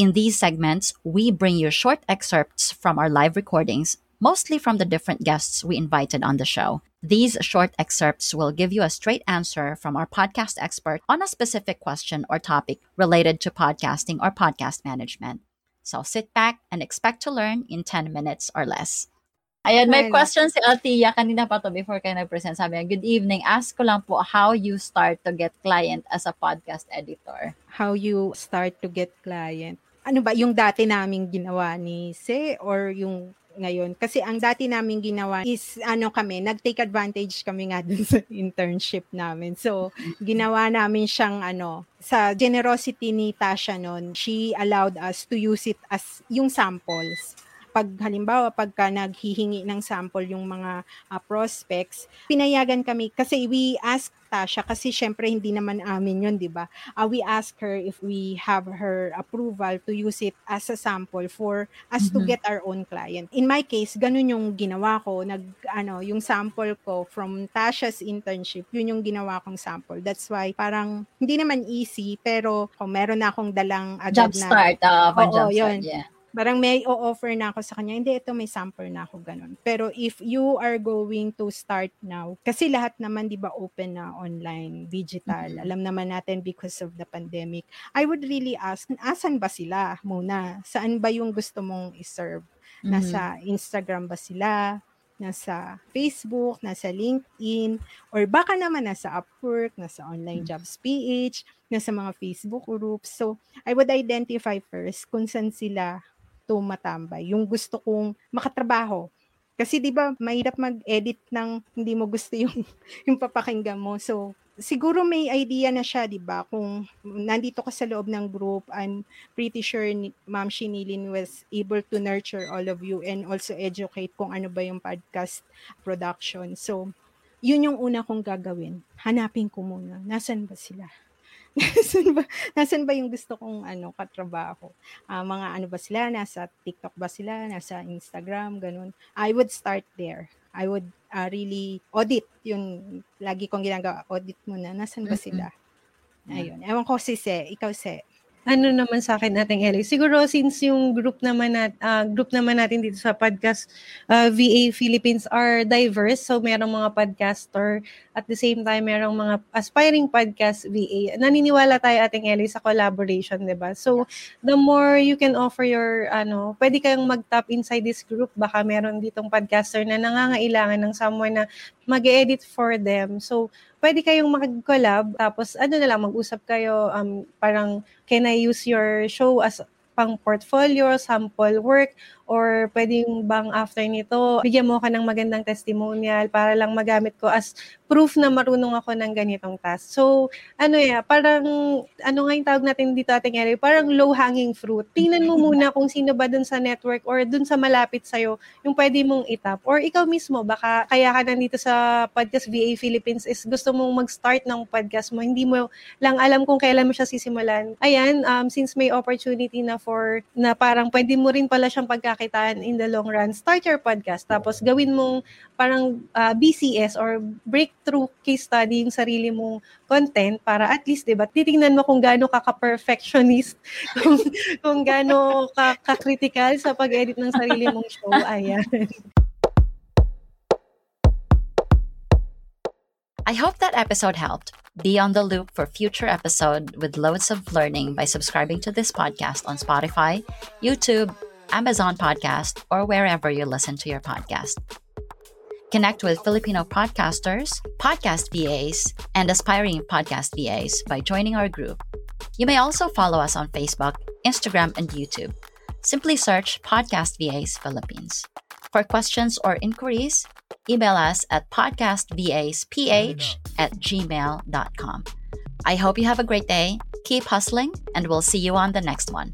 In these segments, we bring you short excerpts from our live recordings, mostly from the different guests we invited on the show. These short excerpts will give you a straight answer from our podcast expert on a specific question or topic related to podcasting or podcast management. So sit back and expect to learn in 10 minutes or less. Ayan, may Ayun. question si Altia kanina pa to before kayo nag-present. Sabi niya, good evening. Ask ko lang po how you start to get client as a podcast editor. how you start to get client. Ano ba, yung dati naming ginawa ni Se or yung ngayon? Kasi ang dati naming ginawa is ano kami, nag-take advantage kami nga dun sa internship namin. So, ginawa namin siyang ano, sa generosity ni Tasha noon, she allowed us to use it as yung samples. Pag halimbawa, pagka naghihingi ng sample yung mga ah, prospects, pinayagan kami kasi we ask Tasha kasi syempre hindi naman amin yun, di ba? uh, we ask her if we have her approval to use it as a sample for us to Mhm. get our own client. In my case, ganun yung ginawa ko. Nag, ano, yung sample ko from Tasha's internship, yun yung ginawa kong sample. That's why parang hindi naman easy, pero kung meron na akong dalang agad Jump na, start. Uh, Oo, jump yun. start. Yeah. Parang may o-offer na ako sa kanya, hindi, ito may sample na ako, ganun. Pero if you are going to start now, kasi lahat naman, di ba, open na online, digital, Mhm. alam naman natin because of the pandemic, I would really ask, asan ba sila muna? Saan ba yung gusto mong iserve? Mhm. Nasa Instagram ba sila? Nasa Facebook, nasa LinkedIn, or baka naman nasa Upwork, nasa Online Mhm. Jobs PH, nasa mga Facebook groups. So, I would identify first kung saan sila tumatambay. Yung gusto kong makatrabaho. Kasi 'di ba, mahirap mag-edit ng hindi mo gusto yung yung papakinggan mo. So, siguro may idea na siya, 'di ba? Kung nandito ka sa loob ng group, I'm pretty sure ni, Ma'am Shinilin was able to nurture all of you and also educate kung ano ba yung podcast production. So, yun yung una kong gagawin. Hanapin ko muna. Nasaan ba sila? Nasaan ba, nasaan ba yung gusto kong ano, katrabaho? Ah, mga ano ba sila? Nasa TikTok ba sila? Nasa Instagram? Ganun. I would start there. I would ah, really audit. Yun, lagi kong ginagawa. Audit muna. Nasaan ba sila? Yeah. Ayun. Ewan ko si Se. Ikaw, Se. Ano naman sa akin nating Ellie. Siguro since yung group naman nat ah, group naman natin dito sa podcast ah, VA Philippines are diverse. So merong mga podcaster at the same time merong mga aspiring podcast VA. Naniniwala tayo ating Ellie sa collaboration, 'di ba? So the more you can offer your ano, pwede kayong mag-tap inside this group. Baka meron ditong podcaster na nangangailangan ng someone na mag-edit for them. So pwede kayong mag-collab tapos ano na lang mag-usap kayo um parang can I use your show as pang portfolio, sample work, or pwedeng bang after nito, bigyan mo ka ng magandang testimonial para lang magamit ko as proof na marunong ako ng ganitong task. So, ano ya, parang, ano nga yung tawag natin dito ating area, parang low-hanging fruit. Tingnan mo muna kung sino ba dun sa network or dun sa malapit sa'yo yung pwede mong itap. Or ikaw mismo, baka kaya ka nandito sa Podcast VA Philippines is gusto mong mag-start ng podcast mo, hindi mo lang alam kung kailan mo siya sisimulan. Ayan, um, since may opportunity na for, na parang pwede mo rin pala siyang pagkakitaan in the long run, start your podcast. Tapos gawin mong parang ah, BCS or breakthrough case study yung sarili mong content para at least, di ba, titingnan mo kung gaano ka ka-perfectionist, kung, kung gaano ka, ka-critical sa pag-edit ng sarili mong show. Ayan. I hope that episode helped. Be on the loop for future episode with loads of learning by subscribing to this podcast on Spotify, YouTube, Amazon Podcast, or wherever you listen to your podcast. Connect with Filipino podcasters, podcast VAs, and aspiring podcast VAs by joining our group. You may also follow us on Facebook, Instagram, and YouTube. Simply search Podcast VAs Philippines. For questions or inquiries, email us at podcastvasph at gmail.com. I hope you have a great day, keep hustling, and we'll see you on the next one.